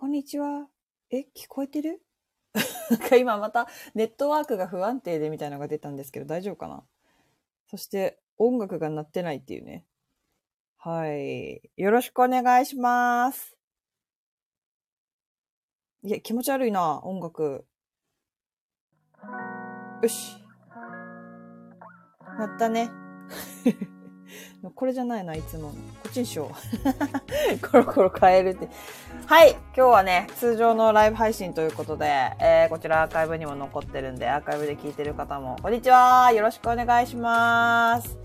こんにちは。え、聞こえてる？なんか今またネットワークが不安定でみたいなのが出たんですけど大丈夫かな？そして音楽が鳴ってないっていうね。はい。よろしくお願いします。いや、気持ち悪いな、音楽。よし。鳴ったね。これじゃないな、いつもの。こっちにしよう。コロコロ変えるって。はい。今日はね、通常のライブ配信ということで、えー、こちらアーカイブにも残ってるんで、アーカイブで聞いてる方も、こんにちは。よろしくお願いします。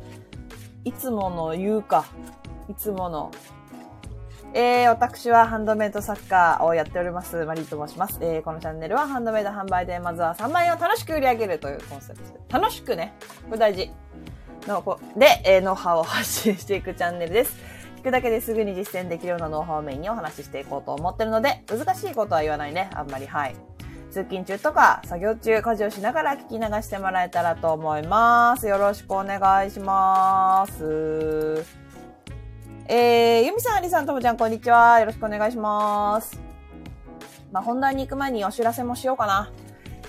いつもの言うか。いつもの。えー、私はハンドメイド作家をやっております、マリーと申します。えー、このチャンネルはハンドメイド販売で、まずは3万円を楽しく売り上げるというコンセプト。楽しくね。これ大事。のこで、えー、ノウハウを発信していくチャンネルです。聞くだけですぐに実践できるようなノウハウをメインにお話ししていこうと思ってるので、難しいことは言わないね。あんまり、はい。通勤中とか、作業中、家事をしながら聞き流してもらえたらと思います。よろしくお願いします。えー、ゆみさん、ありさん、ともちゃん、こんにちは。よろしくお願いします。まあ、本題に行く前にお知らせもしようかな。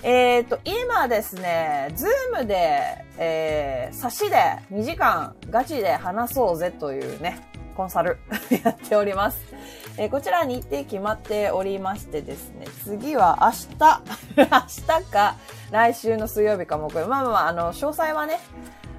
えっ、ー、と、今ですね、ズームで、えー、差しで2時間ガチで話そうぜというね、コンサル やっております。えー、こちら日程決まっておりましてですね、次は明日、明日か来週の水曜日かもこれ、まあまああ、あの、詳細はね、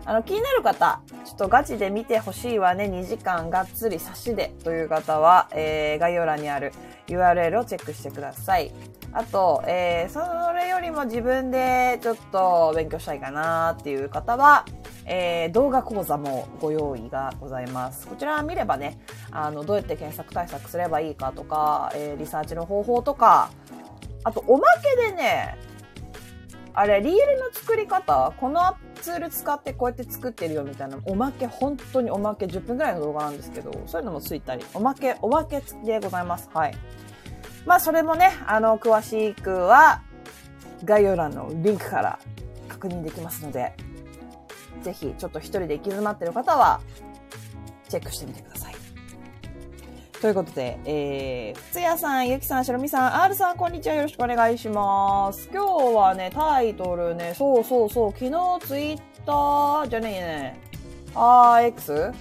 あの、気になる方、ちょっとガチで見てほしいわね、2時間がっつり差しでという方は、えー、概要欄にある URL をチェックしてください。あと、えー、それよりも自分でちょっと勉強したいかなっていう方は、えー、動画講座もご用意がございます。こちら見ればね、あの、どうやって検索対策すればいいかとか、えー、リサーチの方法とか、あと、おまけでね、あれ、リールの作り方、このツール使ってこうやって作ってるよみたいな、おまけ、本当におまけ10分ぐらいの動画なんですけど、そういうのもついたり、おまけ、おまけ付きでございます。はい。まあ、それもね、あの、詳しくは、概要欄のリンクから確認できますので、ぜひ、ちょっと一人で行き詰まってる方は、チェックしてみてください。ということで、えー、ふつやさん、ゆきさん、しろみさん、R さん、こんにちは。よろしくお願いします。今日はね、タイトルね、そうそうそう、昨日ツイッターじゃねえね、RX?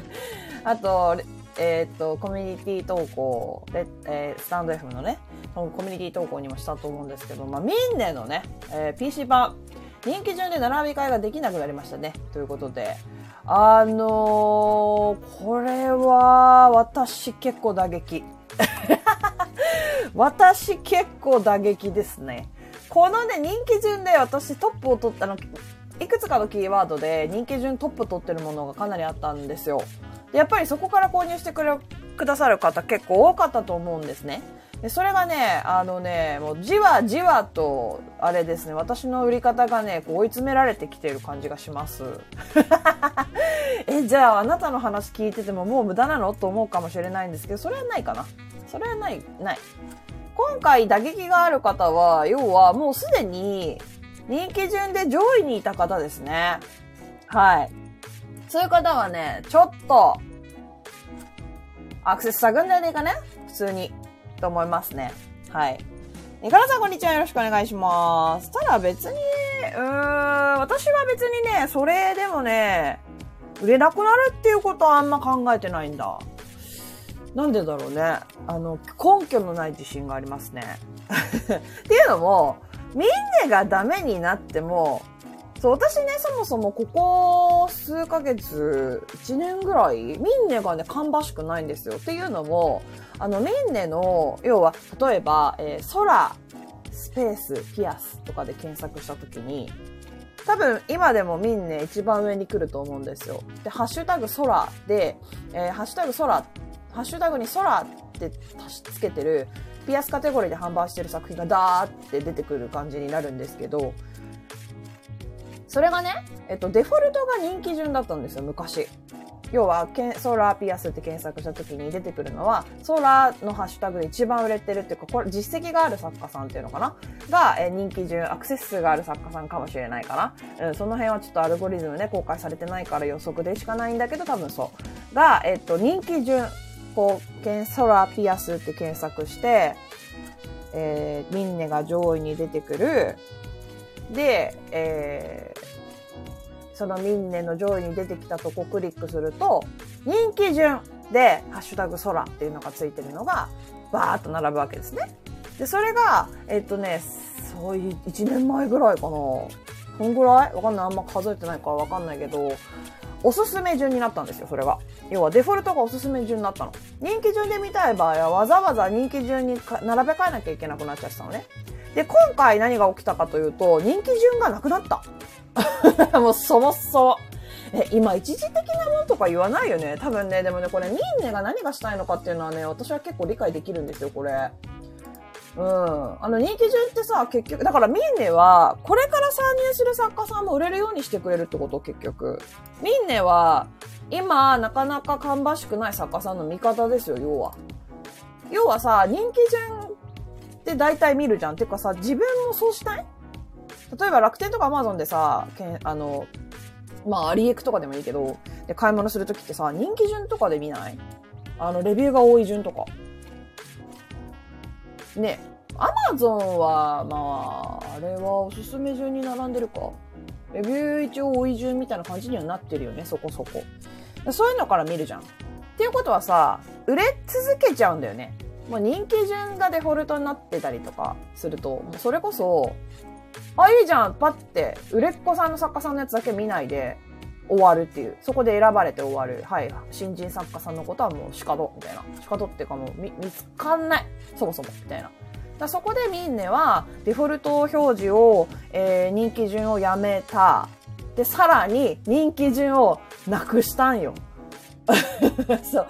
あと、えっ、と、コミュニティ投稿で、えー、スタンド F のね、コミュニティ投稿にもしたと思うんですけど、まあ、ミンネのね、えー、PC 版、人気順で並び替えができなくなりましたね。ということで、あのー、これは、私結構打撃。私結構打撃ですね。このね、人気順で私トップを取ったの、いくつかのキーワードで人気順トップ取ってるものがかなりあったんですよ。やっぱりそこから購入してくれくださる方結構多かったと思うんですね。でそれがね、あのね、もうじわじわと、あれですね、私の売り方がね、こう追い詰められてきてる感じがします。え、じゃああなたの話聞いててももう無駄なのと思うかもしれないんですけど、それはないかな。それはない、ない。今回打撃がある方は、要はもうすでに人気順で上位にいた方ですね。はい。そういう方はね、ちょっと、アクセス下がんじゃねえかね？普通に。と思いますね。はい。え、かなさんこんにちは。よろしくお願いします。ただ別に、うーん、私は別にね、それでもね、売れなくなるっていうことはあんま考えてないんだ。なんでだろうね。あの、根拠のない自信がありますね。っていうのも、みんながダメになっても、そう、私ね、そもそもここ数ヶ月、1年ぐらい、ミンネがね、芳しくないんですよ。っていうのも、あの、ミンネの、要は、例えば、えー、空、スペース、ピアスとかで検索したときに、多分今でもミンネ一番上に来ると思うんですよ。で、ハッシュタグ空で、えー、ハッシュタグ空、ハッシュタグに空ってつけてる、ピアスカテゴリーで販売してる作品がダーって出てくる感じになるんですけど、それがね、えっと、デフォルトが人気順だったんですよ、昔。要は、ソーラーピアスって検索した時に出てくるのは、ソーラーのハッシュタグで一番売れてるっていうか、これ実績がある作家さんっていうのかな？が、え人気順、アクセス数がある作家さんかもしれないかな？うん、その辺はちょっとアルゴリズムね、公開されてないから予測でしかないんだけど、多分そう。が、えっと、人気順こう、ケンソラピアスって検索して、えー、ミンネが上位に出てくる。で、えー、そのミンネの上位に出てきたとこクリックすると、人気順で、ハッシュタグ空っていうのがついてるのが、バーっと並ぶわけですね。で、それが、えっとね、そういう1年前ぐらいかな。こんぐらい？わかんない。あんま数えてないからわかんないけど、おすすめ順になったんですよ、それが。要はデフォルトがおすすめ順になったの。人気順で見たい場合はわざわざ人気順に並べ替えなきゃいけなくなっちゃったのね。で、今回何が起きたかというと、人気順がなくなった。もうそもそも。え、今一時的なもんとか言わないよね。多分ね、でもね、これミンネが何がしたいのかっていうのはね、私は結構理解できるんですよ、これ。うん。あの人気順ってさ、結局、だからミンネは、これから参入する作家さんも売れるようにしてくれるってこと、結局。ミンネは、今、なかなか芳しくない作家さんの味方ですよ、要は。要はさ、人気順って大体見るじゃん。てかさ、自分もそうしたい？例えば楽天とかアマゾンでさ、けんあの、まあ、アリエクとかでもいいけど、で、買い物するときってさ、人気順とかで見ない？あの、レビューが多い順とか。ね。アマゾンは、まあ、あれはおすすめ順に並んでるか。レビュー一応多い順みたいな感じにはなってるよね、そこそこ。そういうのから見るじゃん。っていうことはさ、売れ続けちゃうんだよね。もう人気順がデフォルトになってたりとかすると、もうそれこそ、あ、いいじゃんパッて、売れっ子さんの作家さんのやつだけ見ないで終わるっていう。そこで選ばれて終わる。はい。新人作家さんのことはもうシカドみたいな。シカドっていうかもう見見つかんない。そもそも。みたいな。だそこでミンネはデフォルト表示を、えー、人気順をやめた。で、さらに人気順をなくしたんよ。そう。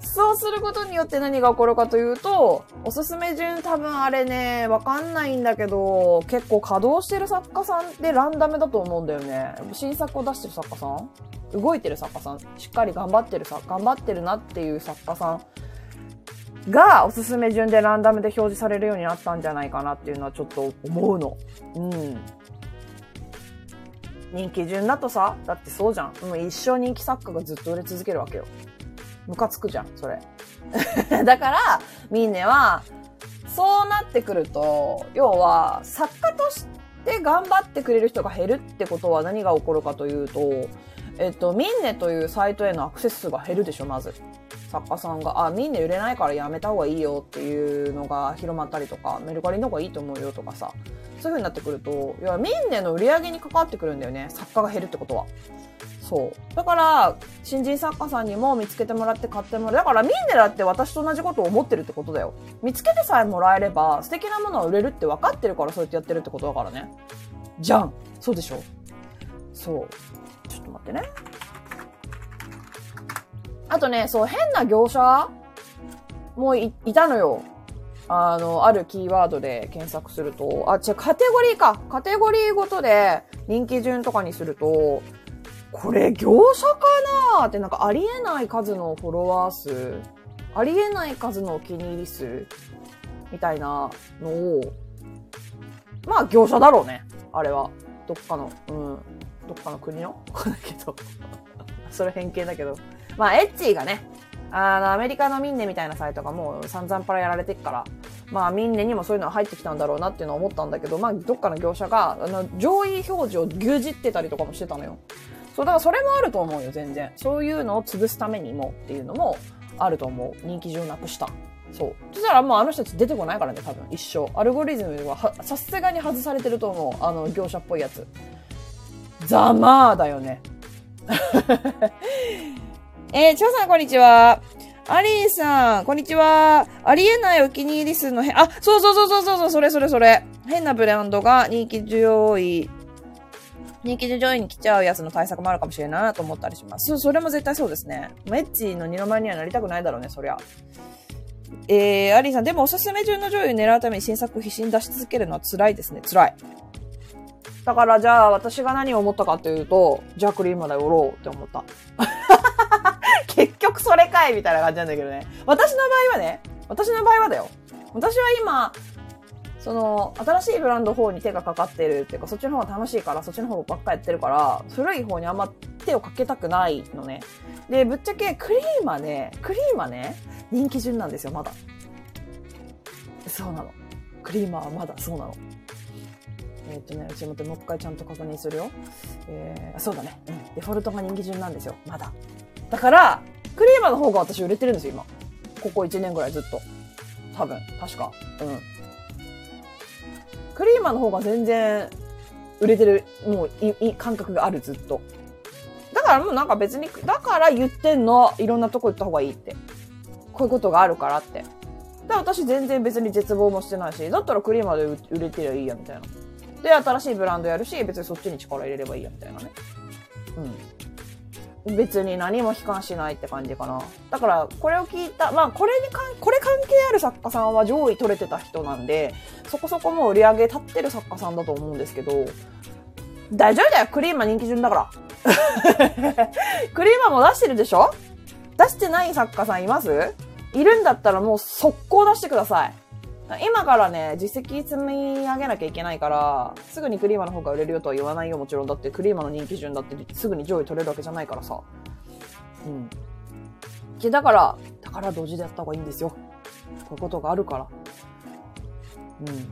そうすることによって何が起こるかというと、おすすめ順多分あれね、わかんないんだけど、結構稼働してる作家さんってランダムだと思うんだよね。新作を出してる作家さん？動いてる作家さん？しっかり頑張ってるさ、頑張ってるなっていう作家さん？がおすすめ順でランダムで表示されるようになったんじゃないかなっていうのはちょっと思うの。うん。人気順だとさ、だってそうじゃん。もう一生人気作家がずっと売れ続けるわけよ。ムカつくじゃん、それ。だから、ミンネは、そうなってくると、要は、作家として頑張ってくれる人が減るってことは何が起こるかというと、えっと、ミンネというサイトへのアクセス数が減るでしょ、まず。作家さんが、あ、ミンネ売れないからやめた方がいいよっていうのが広まったりとか、メルカリの方がいいと思うよとかさ、そういう風になってくると、要はミンネの売り上げに関わってくるんだよね、作家が減るってことは。そう。だから、新人作家さんにも見つけてもらって買ってもらう。だからミンネだって私と同じことを思ってるってことだよ。見つけてさえもらえれば、素敵なものは売れるって分かってるからそうやってやってるってことだからね。じゃん。そうでしょそう。と待ってね。あとね、そう、変な業者？もいいたのよ。あの、あるキーワードで検索すると、あ、違う、カテゴリーか。カテゴリーごとで人気順とかにすると、これ業者かなってなんかありえない数のフォロワー数、ありえない数のお気に入り数、みたいなのを、まあ業者だろうね。あれは。どっかの、うん。どっかの国の？だけど。それ偏見だけど。まあ、エッチーがね、あの、アメリカのミンネみたいなサイトがもう散々パラやられてっから、まあ、ミンネにもそういうのが入ってきたんだろうなっていうのは思ったんだけど、まあ、どっかの業者が、あの、上位表示を牛耳ってたりとかもしてたのよ。そう、だからそれもあると思うよ、全然。そういうのを潰すためにもっていうのもあると思う。人気順なくした。そう。そしたらもうあの人たち出てこないからね、多分、一生。アルゴリズムは、さすがに外されてると思う。あの、業者っぽいやつ。ざまーだよね。えー、チョウさん、こんにちは。アリーさん、こんにちは。ありえないお気に入り数の変、あ、そうそうそうそうそう、それそれそれ。変なブランドが人気上位、人気上位に来ちゃうやつの対策もあるかもしれないなと思ったりします。それも絶対そうですね。エッチの二の舞にはなりたくないだろうね、そりゃ。えー、アリーさん、でもおすすめ順の上位を狙うために新作を必死に出し続けるのは辛いですね。辛い。だから、じゃあ、私が何を思ったかというと、じゃあクリームまで売ろうって思った。結局それかいみたいな感じなんだけどね。私の場合はね、私の場合はだよ。私は今、その、新しいブランド方に手がかかってるっていうか、そっちの方が楽しいから、そっちの方ばっかやってるから、古い方にあんま手をかけたくないのね。で、ぶっちゃけクリーマね、クリーマね、人気順なんですよ、まだ。そうなの。クリーマはまだそうなの。えっ、とね、うちももう一回ちゃんと確認するよ。えー、そうだね。うん。デフォルトが人気順なんですよ。まだ。だから、クリーマの方が私売れてるんですよ、今。ここ1年ぐらいずっと。多分。確か。うん。クリーマの方が全然売れてる、もうい、い、感覚がある、ずっと。だからもうなんか別に、だから言ってんの、いろんなとこ行った方がいいって。こういうことがあるからって。で、私全然別に絶望もしてないし、だったらクリーマで売れてりゃいいや、みたいな。で、新しいブランドやるし、別にそっちに力入れればいいや、みたいなね。うん。別に何も悲観しないって感じかな。だから、これを聞いた、まあ、これにかん、これ関係ある作家さんは上位取れてた人なんで、そこそこもう売り上げ立ってる作家さんだと思うんですけど、大丈夫だよクリーマ人気順だから。クリーマも出してるでしょ？出してない作家さんいます？いるんだったらもう速攻出してください。今からね、実績積み上げなきゃいけないから、すぐにクリーマの方が売れるよとは言わないよ、もちろん。だってクリーマの人気順だってすぐに上位取れるわけじゃないからさ。うん。だから、だから同時でやった方がいいんですよ。こういうことがあるから。うん。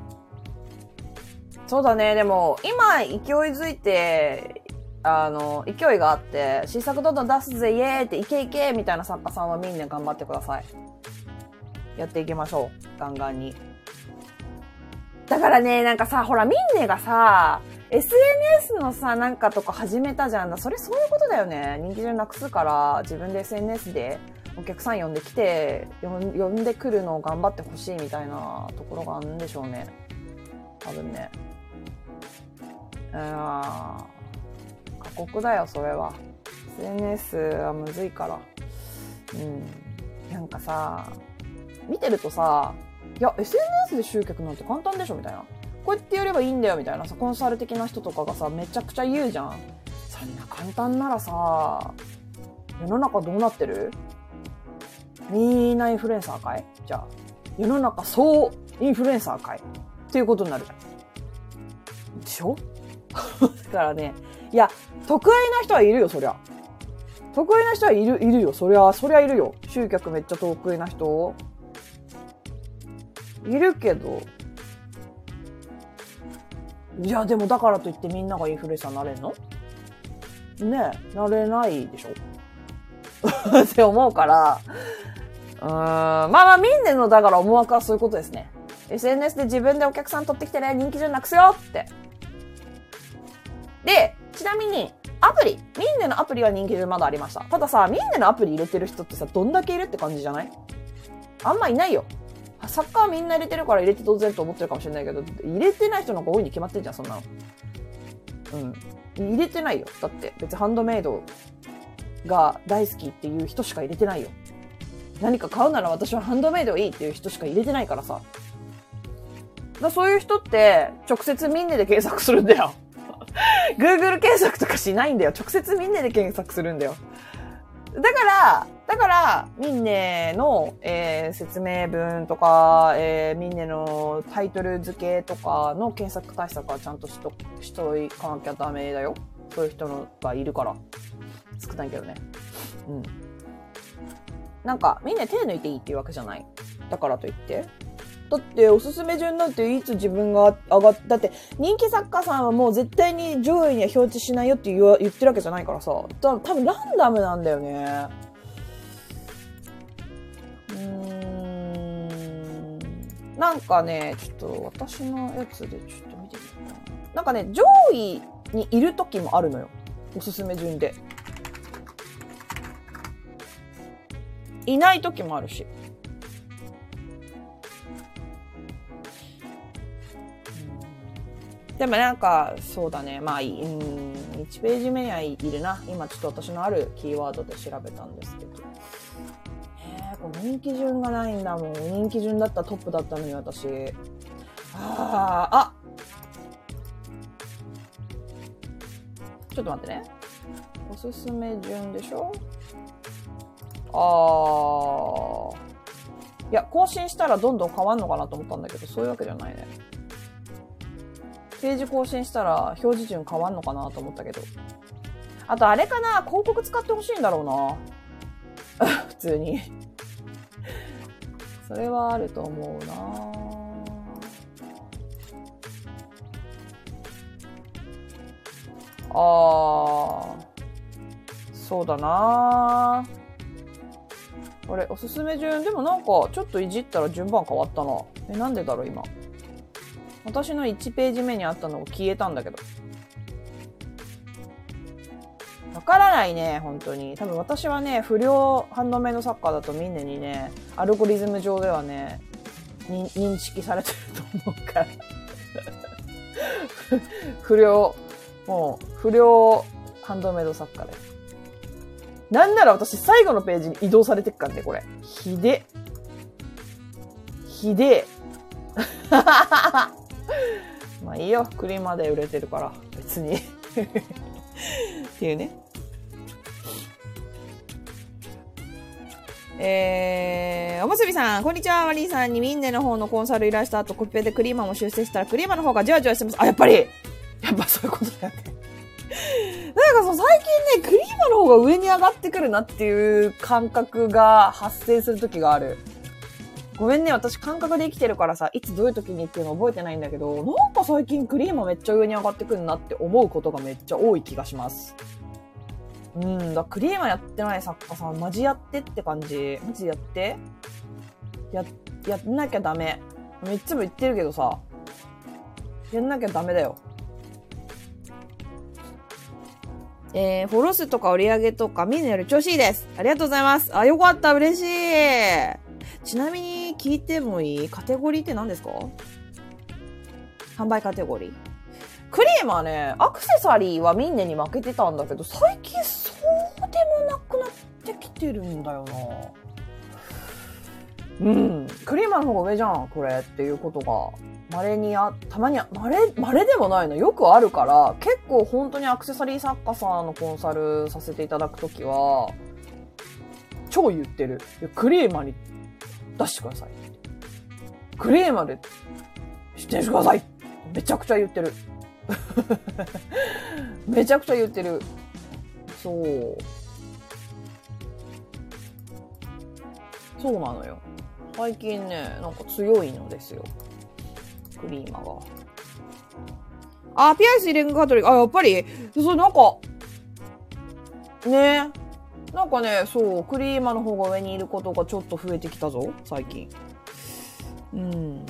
そうだね、でも、今勢いづいて、あの、勢いがあって、新作どんどん出すぜ、イエーイって、いけいけみたいな作家さんはみんな頑張ってください。やっていきましょう。ガンガンに。だからね、なんかさ、ほら、ミンネがさ、SNS のさ、なんかとか始めたじゃん。それそういうことだよね。人気順なくすから、自分で SNS でお客さん呼んできて、呼んでくるのを頑張ってほしいみたいなところがあるんでしょうね。多分ね。うん。過酷だよ、それは。SNS はむずいから。うん。なんかさ、見てるとさ、いや、SNS で集客なんて簡単でしょみたいな。こうやってやればいいんだよみたいなさ、コンサル的な人とかがさ、めちゃくちゃ言うじゃん。そんな簡単ならさ、世の中どうなってる？みんなインフルエンサーかい？じゃあ。世の中総インフルエンサーかい？っていうことになるじゃん。でしょ？だからね、いや、得意な人はいるよ、そりゃ。得意な人はいる、いるよ。そりゃ、そりゃいるよ。集客めっちゃ得意な人。いるけど、いや、でもだからといってみんながインフルエンサーになれんの？ねえ、なれないでしょ？って思うから、うーん、まあまあみんなのだから思惑はそういうことですね。SNS で自分でお客さん取ってきてね、人気順なくすよって。で、ちなみに、アプリ、ミンネのアプリは人気順まだありました。たださ、ミンネのアプリ入れてる人ってさ、どんだけいるって感じじゃない？あんまいないよ。サッカーみんな入れてるから入れて当然と思ってるかもしれないけど、入れてない人の方が多いに決まってんじゃん、そんなの。うん。入れてないよ。だって、別にハンドメイドが大好きっていう人しか入れてないよ。何か買うなら私はハンドメイドいいっていう人しか入れてないからさ。だそういう人って、直接みんなで検索するんだよ。Google 検索とかしないんだよ。直接みんなで検索するんだよ。だから、だから、ミンネの、えー、説明文とか、えー、ミンネのタイトル付けとかの検索対策はちゃんとしと、しといかなきゃダメだよ。そういう人のがいるから。少ないけどね。うん。なんか、みんな手抜いていいっていうわけじゃない。だからといって。だって、おすすめ順なんていつ自分が上がっ、だって、人気作家さんはもう絶対に上位には表示しないよって言言ってるわけじゃないからさ。多分ランダムなんだよね。うん。なんかね、ちょっと私のやつでちょっと見てみようかな。なんかね、上位にいる時もあるのよ。おすすめ順で。いない時もあるし。でもなんか、そうだね。まあ、うん、1ページ目にはいるな。今ちょっと私のあるキーワードで調べたんですけど。えー、これ人気順がないんだもん。人気順だったらトップだったのに私。ああ、あちょっと待ってね。おすすめ順でしょ？ああ。いや、更新したらどんどん変わんのかなと思ったんだけど、そういうわけじゃないね。ページ更新したら表示順変わんのかなと思ったけど。あとあれかな広告使ってほしいんだろうな。普通に。それはあると思うなあー、そうだなあれ、おすすめ順でもなんか、ちょっといじったら順番変わったな。え、なんでだろう、今。私の1ページ目にあったのが消えたんだけど。わからないね、本当に。多分私はね、不良ハンドメイド作家だとみんなにね、アルゴリズム上ではね、認識されてると思うから。不良、もう、不良ハンドメイド作家です。なんなら私最後のページに移動されてっからね、これ。ひで。ひで。まあいいよ。クリーマで売れてるから。別に っていうね。えー、おむすびさん、こんにちは。マリーさんにミンネの方のコンサル依頼した後、コピペでクリーマも修正したら、クリーマの方がじわじわしてます。あ、やっぱりやっぱそういうことだよね。なんかそう、最近ね、クリーマの方が上に上がってくるなっていう感覚が発生する時がある。ごめんね、私感覚で生きてるからさ、いつどういう時にっていうの覚えてないんだけど、なんか最近クリーマめっちゃ上に上がってくるなって思うことがめっちゃ多い気がします。うん、だクリーマやってない作家さん、マジやってって感じ。マジやってや、やんなきゃダメ。いつも言ってるけどさ、やんなきゃダメだよ。えー、フォロー数とか売り上げとか見るより調子いいです。ありがとうございます。あ、よかった。嬉しい。ちなみに聞いてもいい？カテゴリーって何ですか？販売カテゴリー。クリームはね、アクセサリーはミンネに負けてたんだけど、最近そうでもなくなってきてるんだよな。うん。クリーマーの方が上じゃん、これっていうことが、稀にあ、たまにあ、稀、稀でもないのよくあるから、結構本当にアクセサリー作家さんのコンサルさせていただくときは、超言ってる。クリーマに出してください。クリーマーで出店してくださいめちゃくちゃ言ってる。めちゃくちゃ言ってる。そう。そうなのよ。最近ね、なんか強いのですよ。クリーマが。あ、ピアス入れんカトリック。あ、やっぱり、そう、なんか、ねえなんかね、そう、クリーマの方が上にいることがちょっと増えてきたぞ、最近。うん。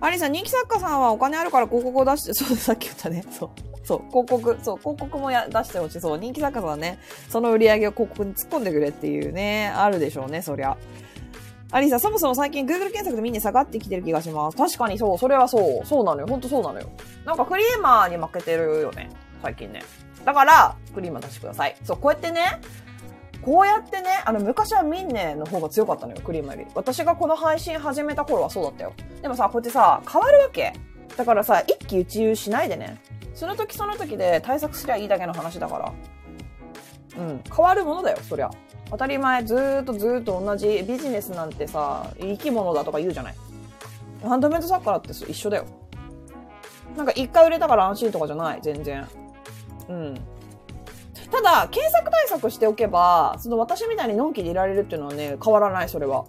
アリさん、人気作家さんはお金あるから広告を出して、そう、さっき言ったね。そう。そう、広告、そう、広告もや出してほしい。そう、人気作家さんはね、その売り上げを広告に突っ込んでくれっていうね、あるでしょうね、そりゃ。アリさん、そもそも最近 Google 検索でみんな下がってきてる気がします。確かにそう、それはそう、そうなのよ。ほんとそうなのよ。なんかクリーマーに負けてるよね、最近ね。だから、クリーマー出してください。そう、こうやってね、こうやってね、あの、昔はミンネの方が強かったのよ、クリームより。私がこの配信始めた頃はそうだったよ。でもさ、こうやってさ、変わるわけ。だからさ、一喜一憂しないでね。その時その時で対策すりゃいいだけの話だから。うん。変わるものだよ、そりゃ。当たり前、ずーっとずーっと同じビジネスなんてさ、生き物だとか言うじゃない。ハンドメイド作家だって一緒だよ。なんか一回売れたから安心とかじゃない、全然。うん。ただ、検索対策しておけば、その私みたいにのんきでいられるっていうのはね、変わらない、それは。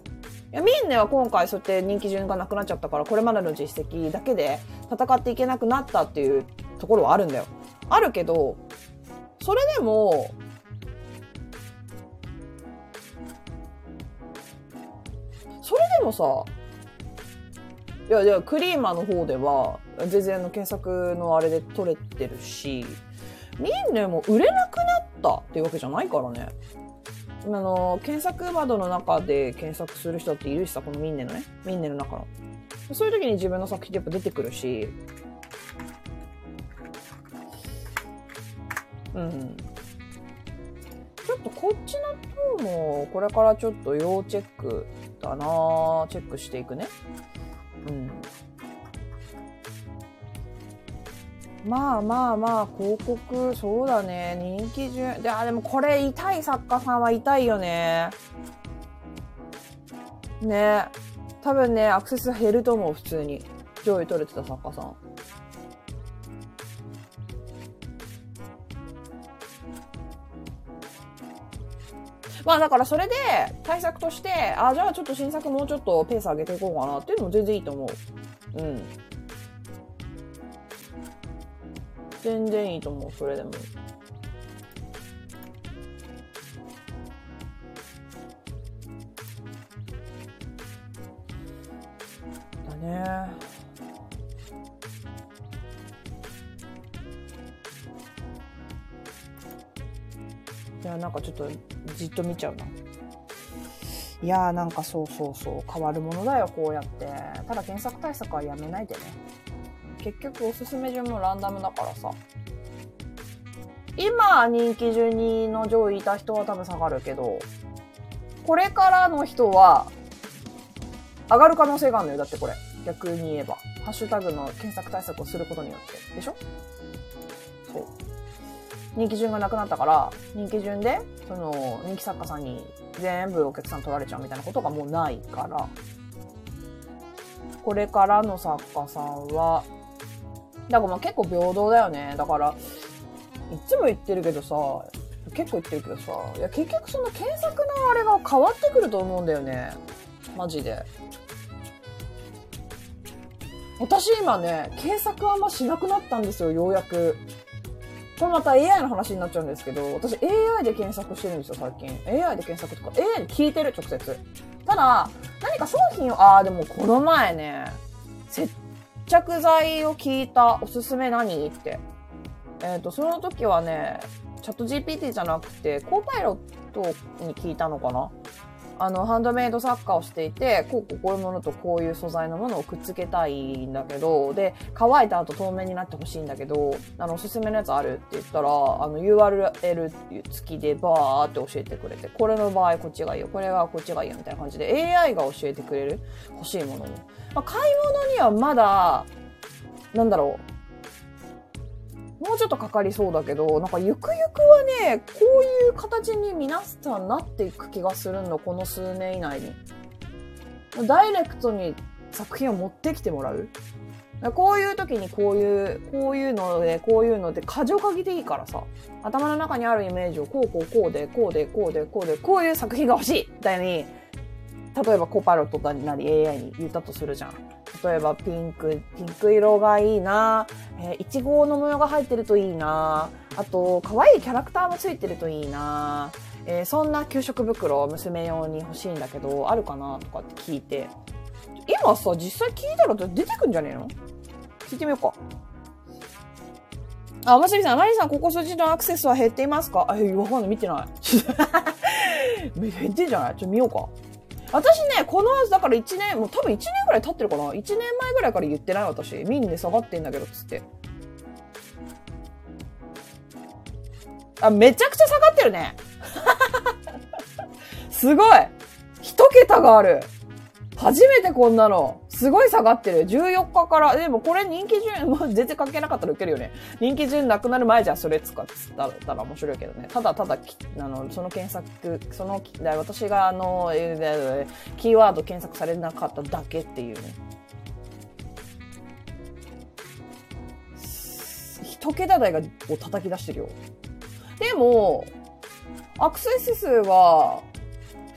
いや、ミンネは今回そうやって人気順がなくなっちゃったから、これまでの実績だけで戦っていけなくなったっていうところはあるんだよ。あるけど、それでも、それでもさ、いや、いや、クリーマの方では、全然の検索のあれで取れてるし、ミンネも売れなくなったっていうわけじゃないからね。あの、検索窓の中で検索する人っているしさ、このミンネのね。ミンネの中の。そういう時に自分の作品ってやっぱ出てくるし。うん。ちょっとこっちの方も、これからちょっと要チェックだなチェックしていくね。うん。まあまあまあ広告そうだね。人気順。であでもこれ痛い作家さんは痛いよね。ね。多分ねアクセス減ると思う普通に。上位取れてた作家さん。まあだからそれで対策としてあじゃあちょっと新作もうちょっとペース上げていこうかなっていうのも全然いいと思う。うん。全然いいと思う、それでも。だね。いや、なんかちょっとじっと見ちゃうな。いやーなんかそうそうそう、変わるものだよ、こうやって。ただ検索対策はやめないでね。結局おすすめ順もランダムだからさ。今人気順にの上位いた人は多分下がるけど、これからの人は上がる可能性があるのよ。だってこれ。逆に言えば。ハッシュタグの検索対策をすることによって。でしょ？そう。人気順がなくなったから、人気順で、その、人気作家さんに全部お客さん取られちゃうみたいなことがもうないから、これからの作家さんは、だからまあ結構平等だよね。だから、いつも言ってるけどさ、結構言ってるけどさ、いや結局その検索のあれが変わってくると思うんだよね。マジで。私今ね、検索あんましなくなったんですよ、ようやく。これまた AI の話になっちゃうんですけど、私 AI で検索してるんですよ、最近。AI で検索とか、AI に聞いてる、直接。ただ、何か商品を、ああ、でもこの前ね、接着剤を聞いたおすすめ何？って。えっ、ー、と、その時はね、チャット GPT じゃなくて、コーパイロットに聞いたのかな？あの、ハンドメイド作家をしていて、こうこういうものとこういう素材のものをくっつけたいんだけど、で、乾いた後透明になってほしいんだけど、あの、おすすめのやつあるって言ったら、あの、URL 付きでバーって教えてくれて、これの場合こっちがいいよ、これはこっちがいいよみたいな感じで AI が教えてくれる欲しいものも。まあ、買い物にはまだ、なんだろう。もうちょっとかかりそうだけど、なんかゆくゆくはね、こういう形に皆さんなっていく気がするの、この数年以内に。ダイレクトに作品を持ってきてもらう？こういう時にこういう、こういうので、こういうので、過剰書きでいいからさ、頭の中にあるイメージをこうこうこうで、こうで、こうで、こうで、こういう作品が欲しいみたいに、例えばコパロットなり AI に言ったとするじゃん。例えばピンク、ピンク色がいいな、えー、いちごの模様が入ってるといいな、あと、可愛いキャラクターもついてるといいな、えー、そんな給食袋娘用に欲しいんだけど、あるかなとかって聞いて、今さ、実際聞いたら出てくんじゃねえの？聞いてみようか。あ、まさみさん、マリさん、ここ数字のアクセスは減っていますか？あ、え、わかんない、見てない。減ってんじゃない？ちょ見ようか。私ね、この、だから1年、もう多分1年ぐらい経ってるかな ?1 年前ぐらいから言ってない私。みんな下がってんだけど、つって。あ、めちゃくちゃ下がってるね。すごい一桁がある。初めてこんなの。すごい下がってる。14日から、でもこれ人気順、もう全然関係なかったら受けるよね。人気順なくなる前じゃそれ使ったら面白いけどね。ただただ、あの、その検索、その、私があの、キーワード検索されなかっただけっていうね。一桁台がを叩き出してるよ。でも、アクセス数は、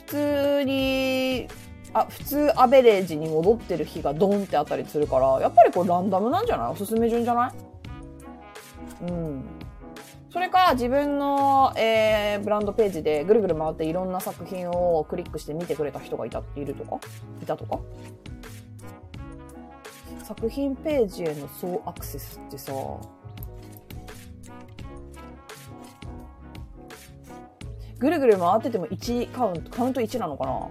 普通にあ、普通アベレージに戻ってる日がドンってあったりするから、やっぱりこれランダムなんじゃない？おすすめ順じゃない？うん。それか自分の、えー、ブランドページでぐるぐる回っていろんな作品をクリックして見てくれた人がいた、いるとか？いたとか？作品ページへの総アクセスってさ、ぐるぐる回ってても1カウント、カウント1なのかな？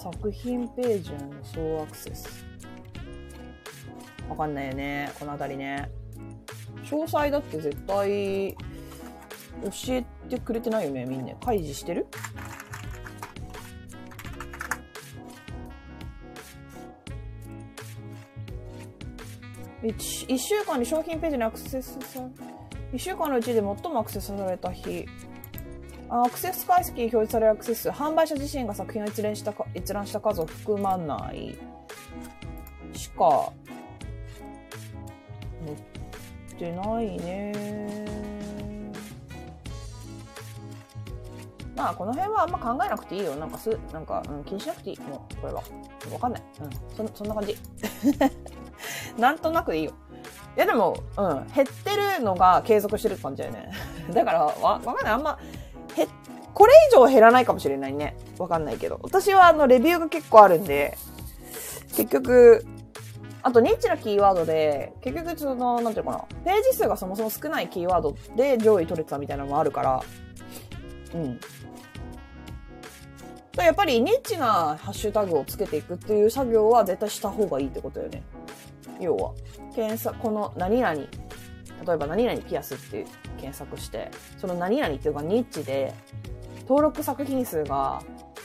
作品ページへの総アクセス。わかんないよね。このあたりね。詳細だって絶対教えてくれてないよね、みんな。開示してる？1, 1週間に商品ページにアクセスさ、1週間のうちで最もアクセスされた日。アクセス解析に表示されるアクセス数、販売者自身が作品を一覧した一覧した数を含まないしか載ってないね。まあ、この辺はあんま考えなくていいよ。なんかす、なんか、うん、気にしなくていい。もう、これは。わかんない。うん。そ、そんな感じ。なんとなくでいいよ。いやでも、うん、減ってるのが継続してるって感じだよね。だから、わ、わかんない。あんま、減、これ以上減らないかもしれないね。わかんないけど。私はあの、レビューが結構あるんで、結局、あと、ニッチなキーワードで、結局、その、なんていうかな、ページ数がそもそも少ないキーワードで上位取れてたみたいなのもあるから、うん。やっぱりニッチなハッシュタグをつけていくっていう作業は絶対した方がいいってことよね。要は、検索、この何々、例えば何々ピアスって検索して、その何々っていうかニッチで、登録作品数が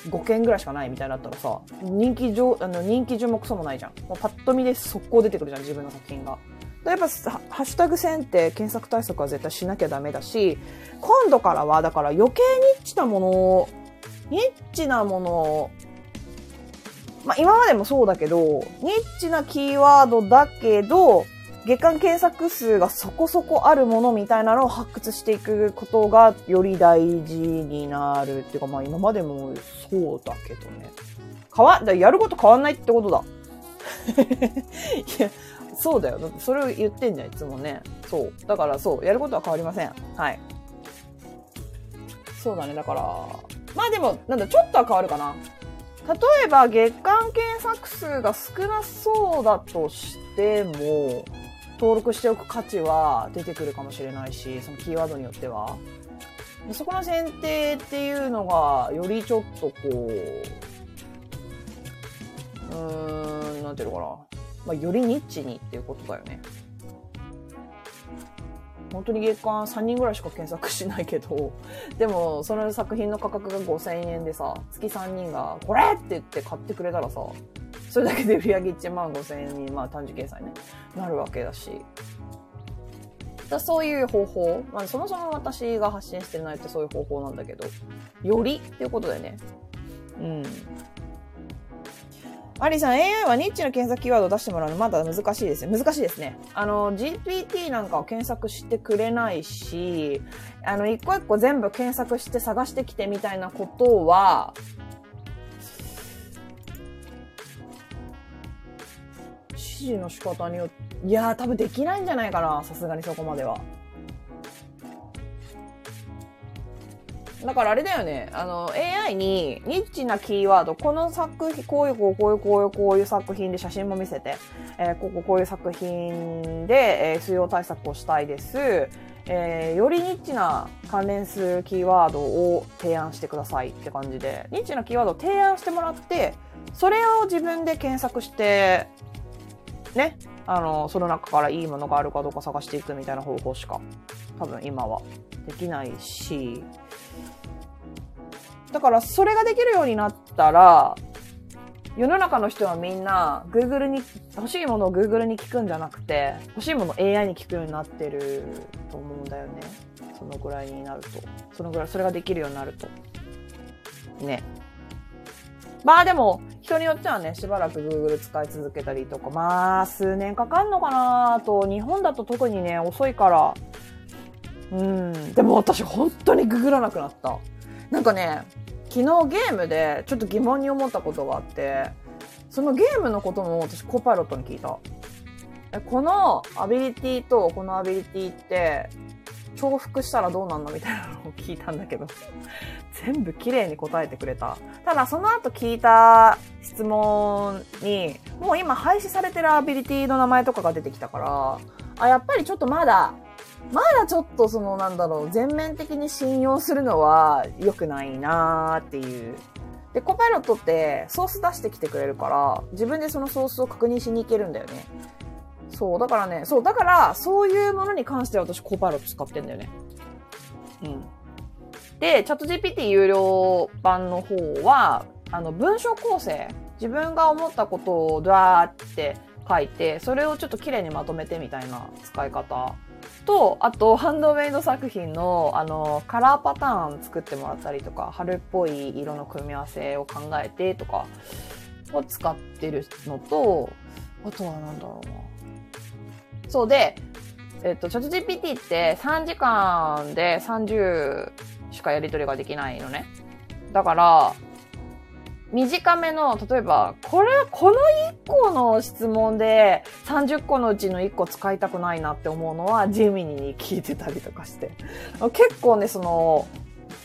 5件ぐらいしかないみたいだったらさ、人気上、あの、人気順もクソもないじゃん。もうパッと見で速攻出てくるじゃん、自分の作品が。やっぱ、ハッシュタグ選定、検索対策は絶対しなきゃダメだし、今度からは、だから余計ニッチなものを、ニッチなものを、まあ今までもそうだけど、ニッチなキーワードだけど、月間検索数がそこそこあるものみたいなのを発掘していくことがより大事になるっていうか、まあ今までもそうだけどね。変わ、だやること変わんないってことだ。いや、そうだよ。だってそれを言ってんじゃん、いつもね。そう。だからそう、やることは変わりません。はい。そうだね、だから、まあでも、なんだ、ちょっとは変わるかな。例えば、月間検索数が少なそうだとしても、登録しておく価値は出てくるかもしれないし、そのキーワードによっては。そこの選定っていうのが、よりちょっとこう、うん、なんていうのかな。まあ、よりニッチにっていうことだよね。本当に月間3人ぐらいしか検索しないけど、でもその作品の価格が5000円でさ、月3人がこれって言って買ってくれたらさ、それだけで売り上げ1万5000円に、まあ単純計算ね、なるわけだし。だそういう方法、まあそもそも私が発信してないってそういう方法なんだけど、よりっていうことだよね。うん。アリさん、AI はニッチな検索キーワードを出してもらうのまだ難しいですね。難しいですね。あの、GPT なんかを検索してくれないし、あの、一個一個全部検索して探してきてみたいなことは、指示の仕方によって、いやー多分できないんじゃないかな。さすがにそこまでは。だからあれだよね。あの、AI にニッチなキーワード、この作品、こういう、こういう、こういう、こういう作品で写真も見せて、えー、ここ、こういう作品で、えー、水曜対策をしたいです。えー、よりニッチな関連するキーワードを提案してくださいって感じで、ニッチなキーワードを提案してもらって、それを自分で検索して、ね、あの、その中からいいものがあるかどうか探していくみたいな方法しか、多分今はできないし、だからそれができるようになったら、世の中の人はみんな Google に、欲しいものを Google に聞くんじゃなくて、欲しいものを AI に聞くようになってると思うんだよね。そのぐらいになると。そのぐらい、それができるようになると。ね。まあでも、人によってはね、しばらく Google 使い続けたりとか、まあ、数年かかんのかなと、日本だと特にね、遅いから。うん。でも私本当にググらなくなった。なんかね、昨日ゲームでちょっと疑問に思ったことがあって、そのゲームのことも私コパイロットに聞いた。このアビリティとこのアビリティって重複したらどうなんのみたいなのを聞いたんだけど、全部綺麗に答えてくれた。ただその後聞いた質問に、もう今廃止されてるアビリティの名前とかが出てきたから、あ、やっぱりちょっとまだまだちょっとそのなんだろう、全面的に信用するのは良くないなーっていう。で、コパイロットってソース出してきてくれるから、自分でそのソースを確認しに行けるんだよね。そう、だからね、そう、だから、そういうものに関しては私コパイロット使ってんだよね。うん。で、チャット GPT 有料版の方は、あの、文章構成、自分が思ったことをダーって書いて、それをちょっと綺麗にまとめてみたいな使い方と、あと、ハンドメイド作品の、あの、カラーパターン作ってもらったりとか、春っぽい色の組み合わせを考えてとか、を使ってるのと、あとはなんだろうな。そうで、えっと、チャット GPT って3時間で30しかやり取りができないのね。だから、短めの、例えば、これ、この1個の質問で30個のうちの1個使いたくないなって思うのは、ジェミニに聞いてたりとかして。結構ね、その、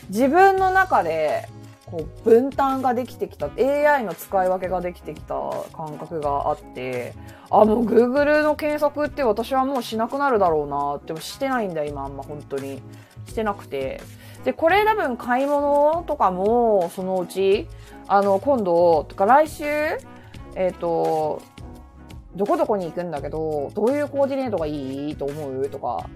自分の中で、こう、分担ができてきた、AI の使い分けができてきた感覚があって、あ、もう Google の検索って私はもうしなくなるだろうなって、してないんだ、今あんま本当に。してなくて。で、これ多分買い物とかも、そのうち、あの、今度、とか来週、えっ、と、どこどこに行くんだけど、どういうコーディネートがいいと思うとか。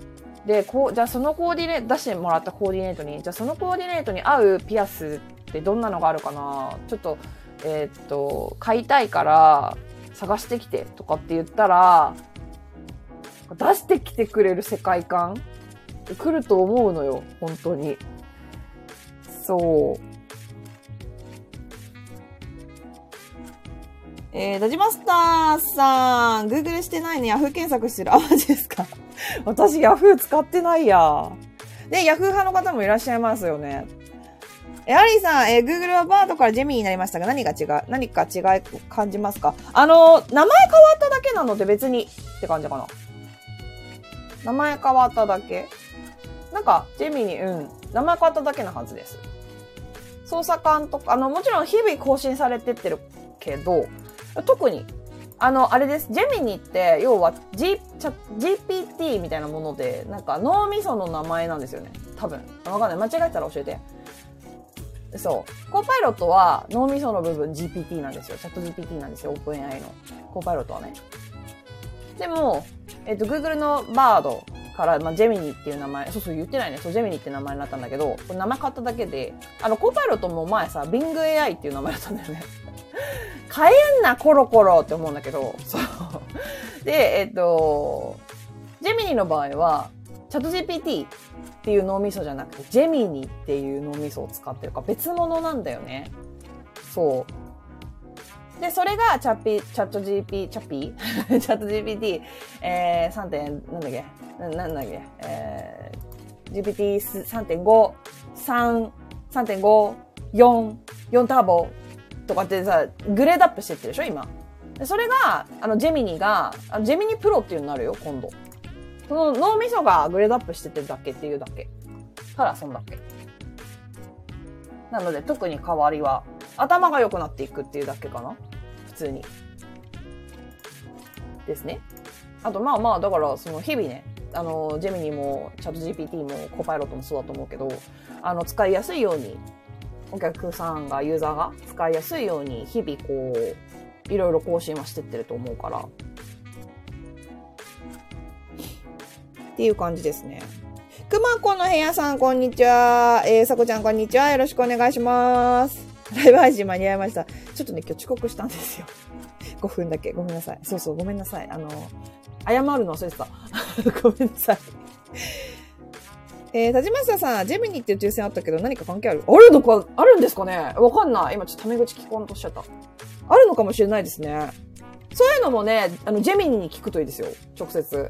で、こう、じゃあそのコーディネート、出してもらったコーディネートに、じゃあそのコーディネートに合うピアスってどんなのがあるかなちょっと、えっ、と、買いたいから探してきてとかって言ったら、出してきてくれる世界観来ると思うのよ、本当に。そう。えー、ダジマスターさん、Google してないね。Yahoo 検索してる。あ、マジですか 私 Yahoo 使ってないや。で、Yahoo 派の方もいらっしゃいますよね。え、アリーさん、えー Google はバードからジェミーになりましたが、何が違う、何か違い感じますか？あの、名前変わっただけなので別にって感じかな。名前変わっただけなんか、ジェミーに、うん、名前変わっただけなはずです。捜査官とか、あの、もちろん日々更新されてってるけど、特に、あの、あれです。ジェミニって、要は、G、GPT みたいなもので、なんか脳みその名前なんですよね。多分。わかんない。間違えたら教えて。そう。コーパイロットは脳みその部分 GPT なんですよ。チャット GPT なんですよ。オープン AI の。コーパイロットはね。でも、えっ、と、Google のバードから、まあ、ジェミニっていう名前、そうそう言ってないね。そう、ジェミニって名前になったんだけど、これ名前変わっただけで、あの、コーパイロットも前さ、Bing AI っていう名前だったんだよね。変えんな、コロコロって思うんだけど、そう。で、えっ、と、ジェミニの場合は、チャット GPT っていう脳みそじゃなくて、ジェミニっていう脳みそを使ってるから別物なんだよね。そう。で、それがチャッピ、チャット GP、チャッピー？チャット GPT、えー、3. 点、なんだっけ？ななんだっけ？えー、GPT3.5、3、3.5、4、4ターボとかってさ、グレードアップしてってるでしょ今？でそれが、あの、ジェミニが、あのジェミニプロっていうのになるよ、今度。その脳みそがグレードアップしてってるだけっていうだけ。ただ、そんだけ。なので、特に変わりは、頭が良くなっていくっていうだけかな普通に。ですね。あと、まあまあ、だから、その日々ね、あの、ジェミニも、チャット GPT も、コパイロットもそうだと思うけど、あの、使いやすいように、お客さんが、ユーザーが使いやすいように、日々こう、いろいろ更新はしてってると思うから。っていう感じですね。くまこの部屋さん、こんにちは。えー、さこちゃん、こんにちは。よろしくお願いします。ライブ配信間に合いました。ちょっとね、今日遅刻したんですよ。5分だけ。ごめんなさい。そうそう、ごめんなさい。あの、謝るの忘れてた。ごめんなさい。えー、田島下さん、ジェミニっていう抽選あったけど何か関係ある？あるのか、あるんですかね？わかんない。今ちょっとタメ口聞こうとしちゃった。あるのかもしれないですね。そういうのもね、あの、ジェミニに聞くといいですよ。直接。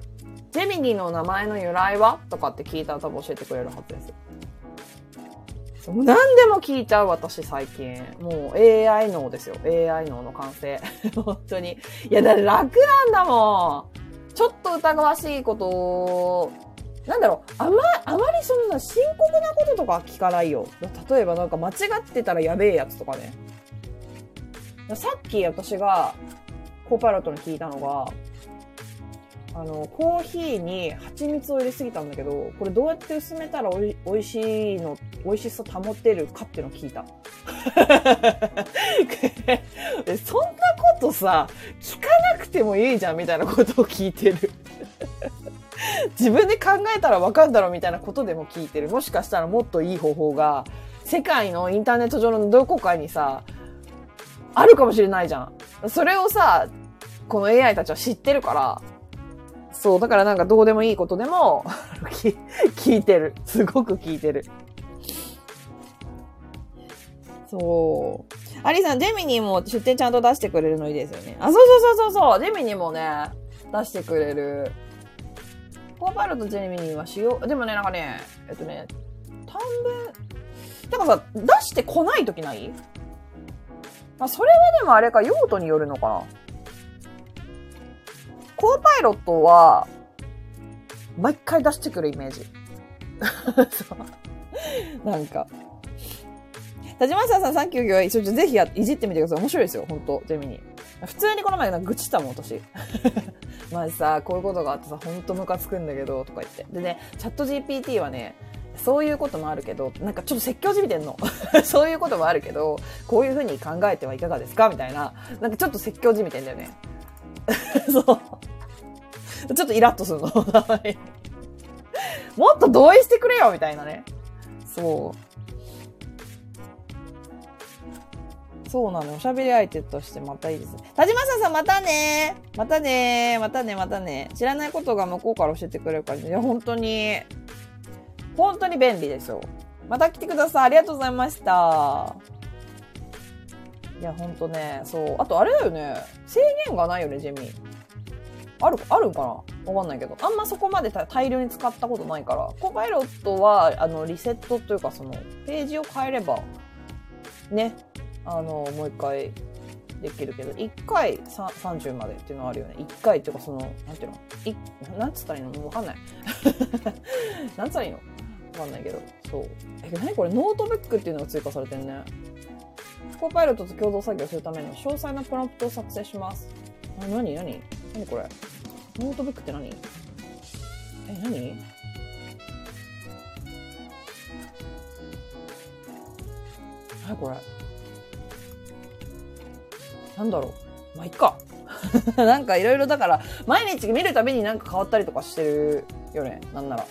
ジェミニの名前の由来は？とかって聞いたら多分教えてくれるはずです。何でも聞いちゃう私最近。もう AI 脳ですよ。AI 脳の完成。本当に。いや、だって楽なんだもん。ちょっと疑わしいことを、なんだろう、あま、あまりそんな深刻なこととか聞かないよ。例えばなんか間違ってたらやべえやつとかね。さっき私がコーパイロットに聞いたのが、あの、コーヒーに蜂蜜を入れすぎたんだけど、これどうやって薄めたらおいおいしいの、美味しさ保てるかっていうのを聞いた。でそんなことさ、聞かなくてもいいじゃんみたいなことを聞いてる。自分で考えたらわかんだろうみたいなことでも聞いてる。もしかしたらもっといい方法が、世界のインターネット上のどこかにさ、あるかもしれないじゃん。それをさ、この AI たちは知ってるから、そう、だからなんかどうでもいいことでも、聞いてる。すごく聞いてる。そう。アリさん、ジェミニーも出店ちゃんと出してくれるのいいですよね。あ、そうそうそうそうそう。ジェミニーもね、出してくれる。コーパイロットジェミニーは使用、でもね、なんかね、えっとね、短文、だかさ、出してこないときない？まあ、それはでもあれか、用途によるのかな。コーパイロットは、毎回出してくるイメージ。なんか。田島さんさん、サンキュー業、一緒ぜひや、いじってみてください。面白いですよ、本当ゼミに。普通にこの前愚痴ったもん、私。マジさ、こういうことがあってさ、ほんとムカつくんだけど、とか言って。でね、チャット GPT はね、そういうこともあるけど、なんかちょっと説教じみてんの。そういうこともあるけど、こういうふうに考えてはいかがですか？みたいな。なんかちょっと説教じみてんだよね。そう。ちょっとイラッとするの。もっと同意してくれよみたいなね。そう。そうなの。おしゃべり相手としてまたいいですね。田島さん、またねまたねまたねまたね。知らないことが向こうから教えてくれるから、ね、いや、本当に、本当に便利ですよ。また来てください。ありがとうございました。いや、ほんとね、そう。あと、あれだよね。制限がないよね、ジェミー。ある、あるかな？わかんないけど。あんまそこまで大量に使ったことないから。コパイロットは、あの、リセットというか、その、ページを変えれば、ね、あの、もう一回できるけど、一回30までっていうのはあるよね。一回っていうか、その、なんていうの？いなんつったらいいの？わかんない。なんつったらいいの？わかんないけど。そう。え、何これ？ノートブックっていうのが追加されてんね。コパイロットと共同作業するための詳細なプロンプトを作成します。あ、なになになにこれ？ノートブックって何？え、何？何これ？なんだろう？まあ、いっか。なんかいろいろだから、毎日見るたびになんか変わったりとかしてるよね。なんなら。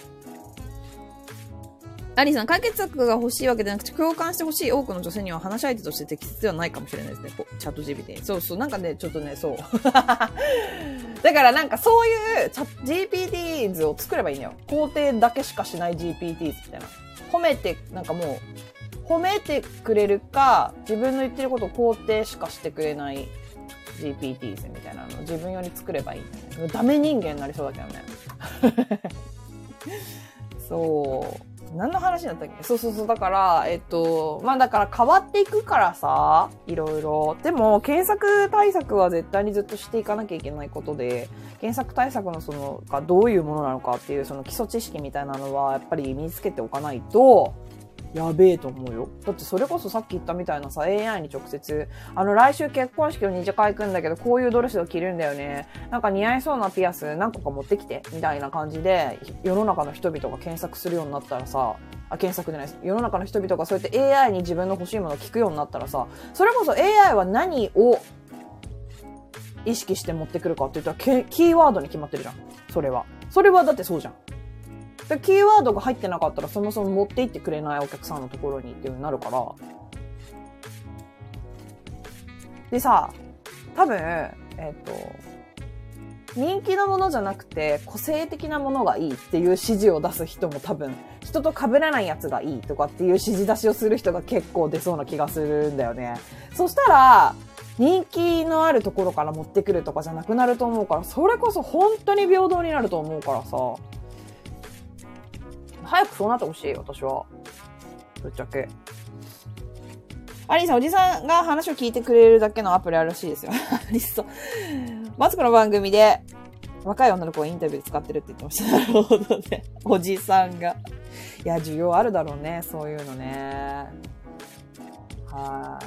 アリーさん、解決策が欲しいわけでなくて、共感してほしい多くの女性には話し相手として適切ではないかもしれないですね。チャット GPT。そうそう、なんかね、ちょっとね、そう。だからなんかそういうチャット GPT 図を作ればいいのよ。肯定だけしかしない GPT 図みたいな。褒めて、なんかもう、褒めてくれるか、自分の言ってることを肯定しかしてくれない GPT みたいなのを自分より作ればいいね。ダメ人間になりそうだけどね。そう。何の話だったっけ？そうそうそう。だから、えっと、まあだから変わっていくからさ、いろいろ。でも、検索対策は絶対にずっとしていかなきゃいけないことで、検索対策のその、がどういうものなのかっていうその基礎知識みたいなのは、やっぱり身につけておかないと、やべえと思うよ。だってそれこそさっき言ったみたいなさ、AI に直接、あの来週結婚式を二次会行くんだけど、こういうドレスを着るんだよね。なんか似合いそうなピアス何個か持ってきて、みたいな感じで、世の中の人々が検索するようになったらさ、あ、検索じゃないです。世の中の人々がそうやって AI に自分の欲しいものを聞くようになったらさ、それこそ AI は何を意識して持ってくるかって言ったら、キーワードに決まってるじゃん。それは。それはだってそうじゃん。で、キーワードが入ってなかったらそもそも持って行ってくれないお客さんのところにっていう風になるから。でさ、多分、えっ、ー、と、人気のものじゃなくて個性的なものがいいっていう指示を出す人も多分、人と被らないやつがいいとかっていう指示出しをする人が結構出そうな気がするんだよね。そしたら、人気のあるところから持ってくるとかじゃなくなると思うから、それこそ本当に平等になると思うからさ。早くそうなってほしい、私は。ぶっちゃけ。アリーさん、おじさんが話を聞いてくれるだけのアプリあるらしいですよ。アリス。マツコの番組で、若い女の子をインタビュー使ってるって言ってました。なるほどね。おじさんが。いや、需要あるだろうね、そういうのね。は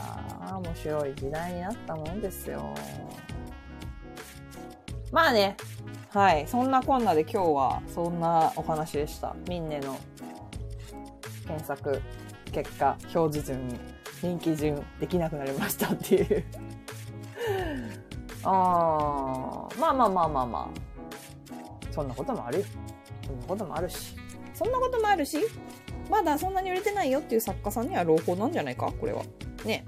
あ、面白い時代になったもんですよ。まあね、はい。そんなこんなで今日はそんなお話でした。ミンネの検索結果表示順に人気順できなくなりましたっていう あまあまあまあまあまあ。そんなこともあるよ。そんなこともあるし。そんなこともあるし、まだそんなに売れてないよっていう作家さんには朗報なんじゃないかこれは。ね。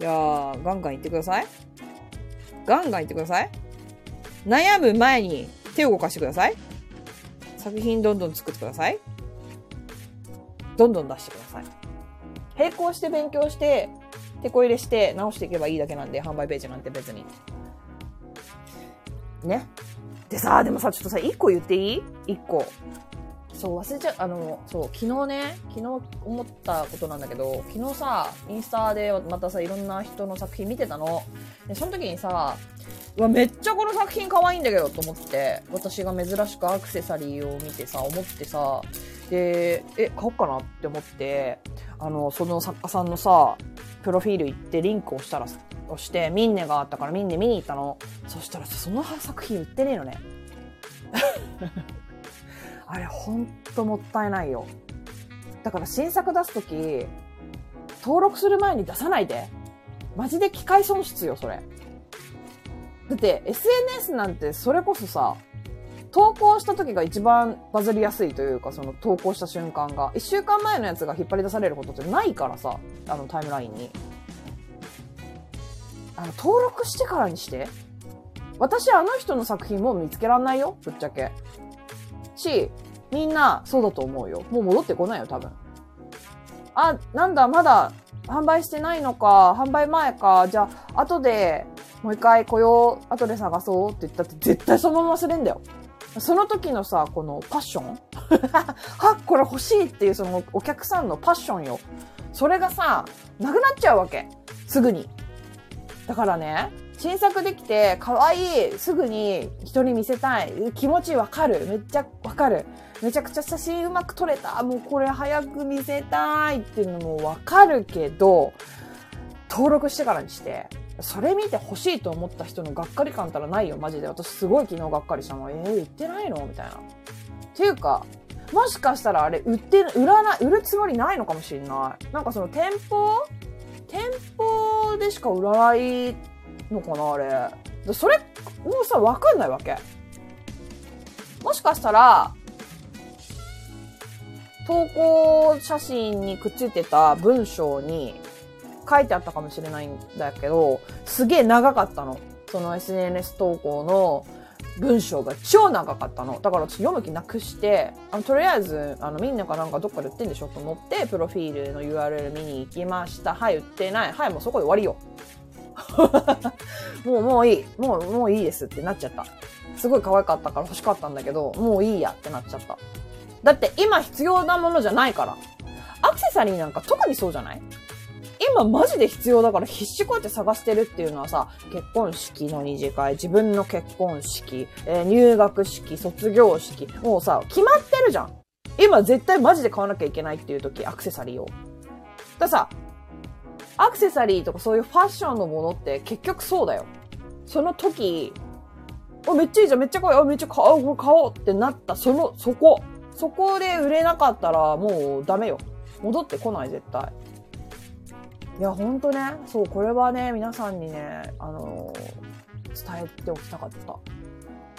いやー、ガンガン言ってください。ガンガン言ってください。悩む前に手を動かしてください。作品どんどん作ってください。どんどん出してください。並行して勉強して、手こ入れして直していけばいいだけなんで、販売ページなんて別に。ね。でさ、でもさ、ちょっとさ、一個言っていい？一個。そう、忘れちゃう、あの、そう、昨日ね、昨日思ったことなんだけど、昨日さ、インスタでまたさ、いろんな人の作品見てたの。で、その時にさ、うわ、めっちゃこの作品可愛いんだけどと思って、私が珍しくアクセサリーを見てさ、思ってさ、で、え、買おうかなって思って、あの、その作家さんのさ、プロフィール行ってリンクをしたら、押して、ミンネがあったからミンネ見に行ったの。そしたら、その作品売ってねえのね。あれほんともったいないよ。だから新作出すとき、登録する前に出さないで。マジで機械損失よ、それ。だって SNS なんてそれこそさ、投稿した時が一番バズりやすいというか、その投稿した瞬間が、一週間前のやつが引っ張り出されることってないからさ、あのタイムラインに。あの、登録してからにして。私あの人の作品も見つけらんないよ、ぶっちゃけ。し、みんなそうだと思うよ。もう戻ってこないよ、多分。あ、なんだ、まだ販売してないのか、販売前か、じゃあ、後で、もう一回来よう、後で探そうって言ったって絶対そのまま忘れんだよ。その時のさ、このパッション？はこれ欲しいっていうそのお客さんのパッションよ。それがさ、なくなっちゃうわけ。すぐに。だからね、新作できて、可愛い、すぐに人に見せたい、気持ちわかる、めっちゃわかる。めちゃくちゃ写真うまく撮れた、もうこれ早く見せたいっていうのもわかるけど、登録してからにして、それ見て欲しいと思った人のがっかり感たらないよ、マジで。私すごい昨日がっかりしたの。えー、売ってないの？みたいな。っていうか、もしかしたらあれ、売って、売らない、売るつもりないのかもしれない。なんかその店舗？店舗でしか売らないのかな、あれ。それ、もうさ、わかんないわけ。もしかしたら、投稿写真にくっついてた文章に書いてあったかもしれないんだけど、すげえ長かったの。その SNS 投稿の文章が超長かったの。だから私読む気なくして、あのとりあえず、あの、みんなかなんかどっかで売ってんでしょと思って、プロフィールの URL 見に行きました。はい、売ってない。はい、もうそこで終わりよ。もう、もういい。もう、もういいですってなっちゃった。すごい可愛かったから欲しかったんだけど、もういいやってなっちゃった。だって今必要なものじゃないから。アクセサリーなんか特にそうじゃない？今マジで必要だから必死こうやって探してるっていうのはさ、結婚式の二次会、自分の結婚式、えー、入学式、卒業式、もうさ、決まってるじゃん。今絶対マジで買わなきゃいけないっていう時、アクセサリーを。ださ、アクセサリーとかそういうファッションのものって結局そうだよ。その時、お、めっちゃいいじゃん、めっちゃ可愛い、めっちゃ買おう、買おうってなった、その、そこ。そこで売れなかったらもうダメよ。戻ってこない、絶対。いや、ほんとね、そう、これはね、皆さんにね、あのー、伝えておきたかった。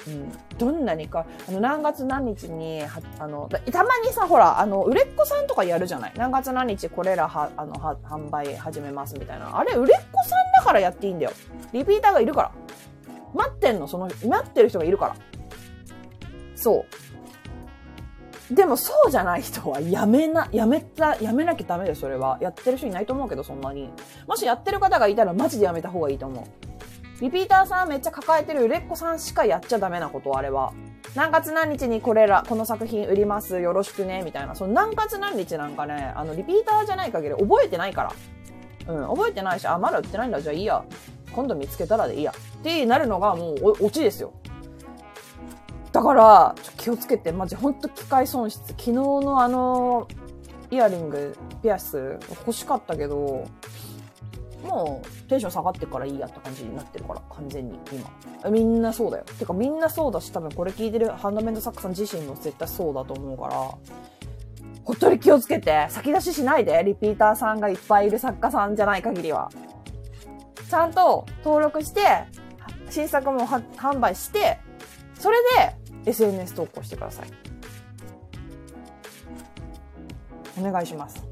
うん、どんなにか、あの、何月何日に、あの、たまにさ、ほら、あの、売れっ子さんとかやるじゃない？何月何日これらは、あの、は、販売始めますみたいな。あれ、売れっ子さんだからやっていいんだよ。リピーターがいるから。待ってんの、その、待ってる人がいるから。そう。でもそうじゃない人はやめな、やめた、やめなきゃダメだよ、それは。やってる人いないと思うけど、そんなに。もしやってる方がいたらマジでやめた方がいいと思う。リピーターさんめっちゃ抱えてる売れっ子さんしかやっちゃダメなこと、あれは。何月何日にこれら、この作品売ります、よろしくね、みたいな。その何月何日なんかね、あの、リピーターじゃない限り覚えてないから。うん、覚えてないし、あ、まだ売ってないんだ、じゃあいいや。今度見つけたらでいいや。ってなるのがもう、オチですよ。だから、ちょ気をつけて、マジほんと機械損失。昨日のあの、イヤリング、ピアス欲しかったけど、もうテンション下がってからいいやって感じになってるから、完全に今。みんなそうだよ。てかみんなそうだし、多分これ聞いてるハンドメント作家さん自身も絶対そうだと思うから、ほっとり気をつけて、先出ししないで、リピーターさんがいっぱいいる作家さんじゃない限りは。ちゃんと登録して、新作も販売して、それで SNS 投稿してください。お願いします。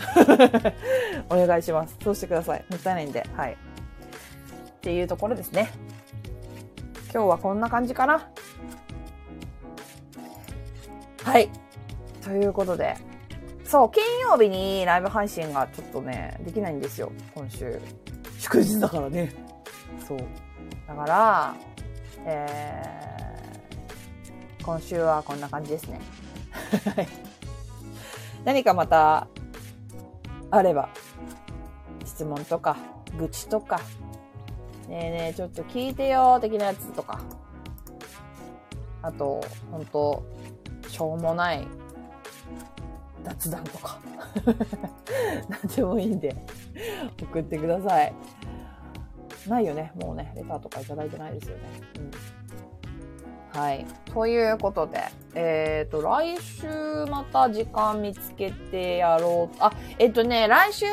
お願いします。そうしてください。もったいないんで。はい。っていうところですね。今日はこんな感じかな。はい。ということで。そう、金曜日にライブ配信がちょっとね、できないんですよ。今週。祝日だからね。そう。だから、えー、今週はこんな感じですね。何かまた、あれば、質問とか、愚痴とか、ねえねえ、ちょっと聞いてよ、的なやつとか。あと、ほんと、しょうもない雑談とか。なんでもいいんで、送ってください。ないよね。もうね、レターとかいただいてないですよね。うん。はい。ということで、えっ、ー、と、来週また時間見つけてやろう。あ、えっ、ー、とね、来週、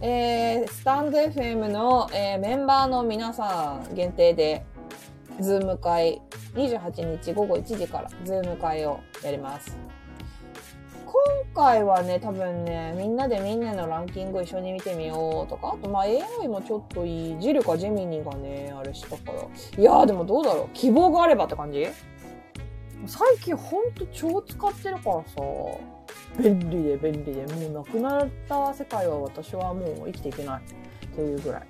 えー、 stand.fm の、えー、メンバーの皆さん限定で、 Zoom 会、28日午後1時から Zoom 会をやります。今回はね、多分ね、みんなでみんなのランキング一緒に見てみようとか、あとまあ AI もちょっといい。ジルか Gemini がね、あれしたから。いやーでもどうだろう。希望があればって感じ？最近ほんと超使ってるからさ。便利で便利で、もうなくなった世界は私はもう生きていけないっていうぐらい。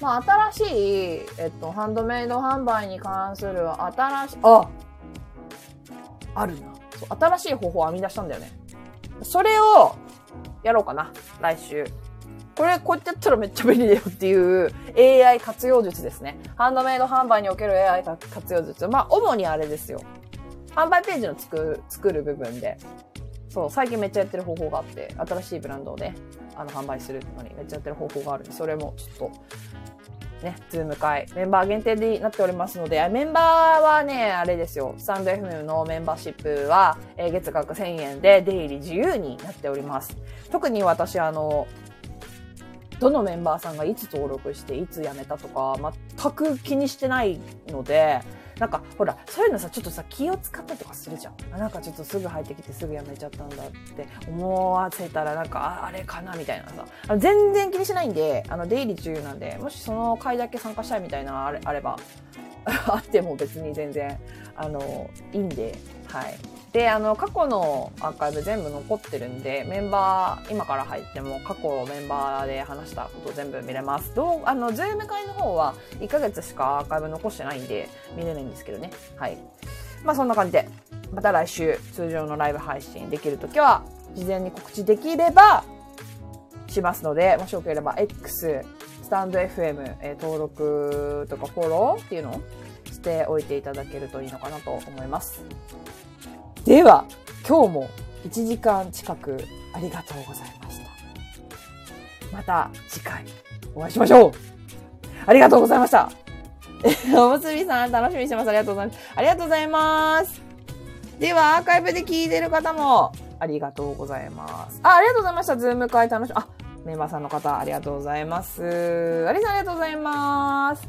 まあ新しい、えっと、ハンドメイド販売に関する新しい、ああるな。新しい方法を編み出したんだよね。それを、やろうかな。来週。これ、こうやってやったらめっちゃ便利だよっていう AI 活用術ですね。ハンドメイド販売における AI 活用術。まあ、主にあれですよ。販売ページの作る、作る部分で。そう、最近めっちゃやってる方法があって、新しいブランドをね、あの、販売するのにめっちゃやってる方法があるんで、それもちょっと、ね、 Zoom 会、メンバー限定になっておりますので、メンバーはね、あれですよ、 stand.fm のメンバーシップは、えー、月額1000円で出入り自由になっております。特に私、あの、どのメンバーさんがいつ登録して、いつ辞めたとか、全く気にしてないので、なんか、ほら、そういうのさ、ちょっとさ、気を使ったりとかするじゃん。あなんかちょっとすぐ入ってきてすぐ辞めちゃったんだって思わせたら、なんか、あれかなみたいなさ。あの全然気にしないんで、あの、出入り自由なんで、もしその会だけ参加したいみたいなあれあれば、あっても別に全然、あの、いいんで、はい。で、あの、過去のアーカイブ全部残ってるんで、メンバー、今から入っても過去メンバーで話したこと全部見れます。どう、あの、 Zoom 会の方は1ヶ月しかアーカイブ残してないんで、見れないんですけどね。はい。まあそんな感じで、また来週通常のライブ配信できるときは、事前に告知できれば、しますので、もしよければ X、 stand.fm、え、登録とかフォローっていうのをしておいていただけるといいのかなと思います。では、今日も1時間近くありがとうございました。また次回お会いしましょうありがとうございました おむすびさん楽しみにしてます。ありがとうございます。ありがとうございます。では、アーカイブで聞いてる方も、ありがとうございます。あ、ありがとうございました。ズーム会楽しみ。あ、メンバーさんの方、ありがとうございます。ありさん、ありがとうございます。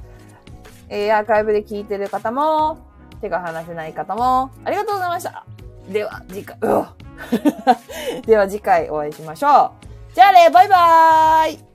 えー、アーカイブで聞いてる方も、手が離せない方も、ありがとうございました。では、次回、う では次回お会いしましょう。じゃあね、バイバーイ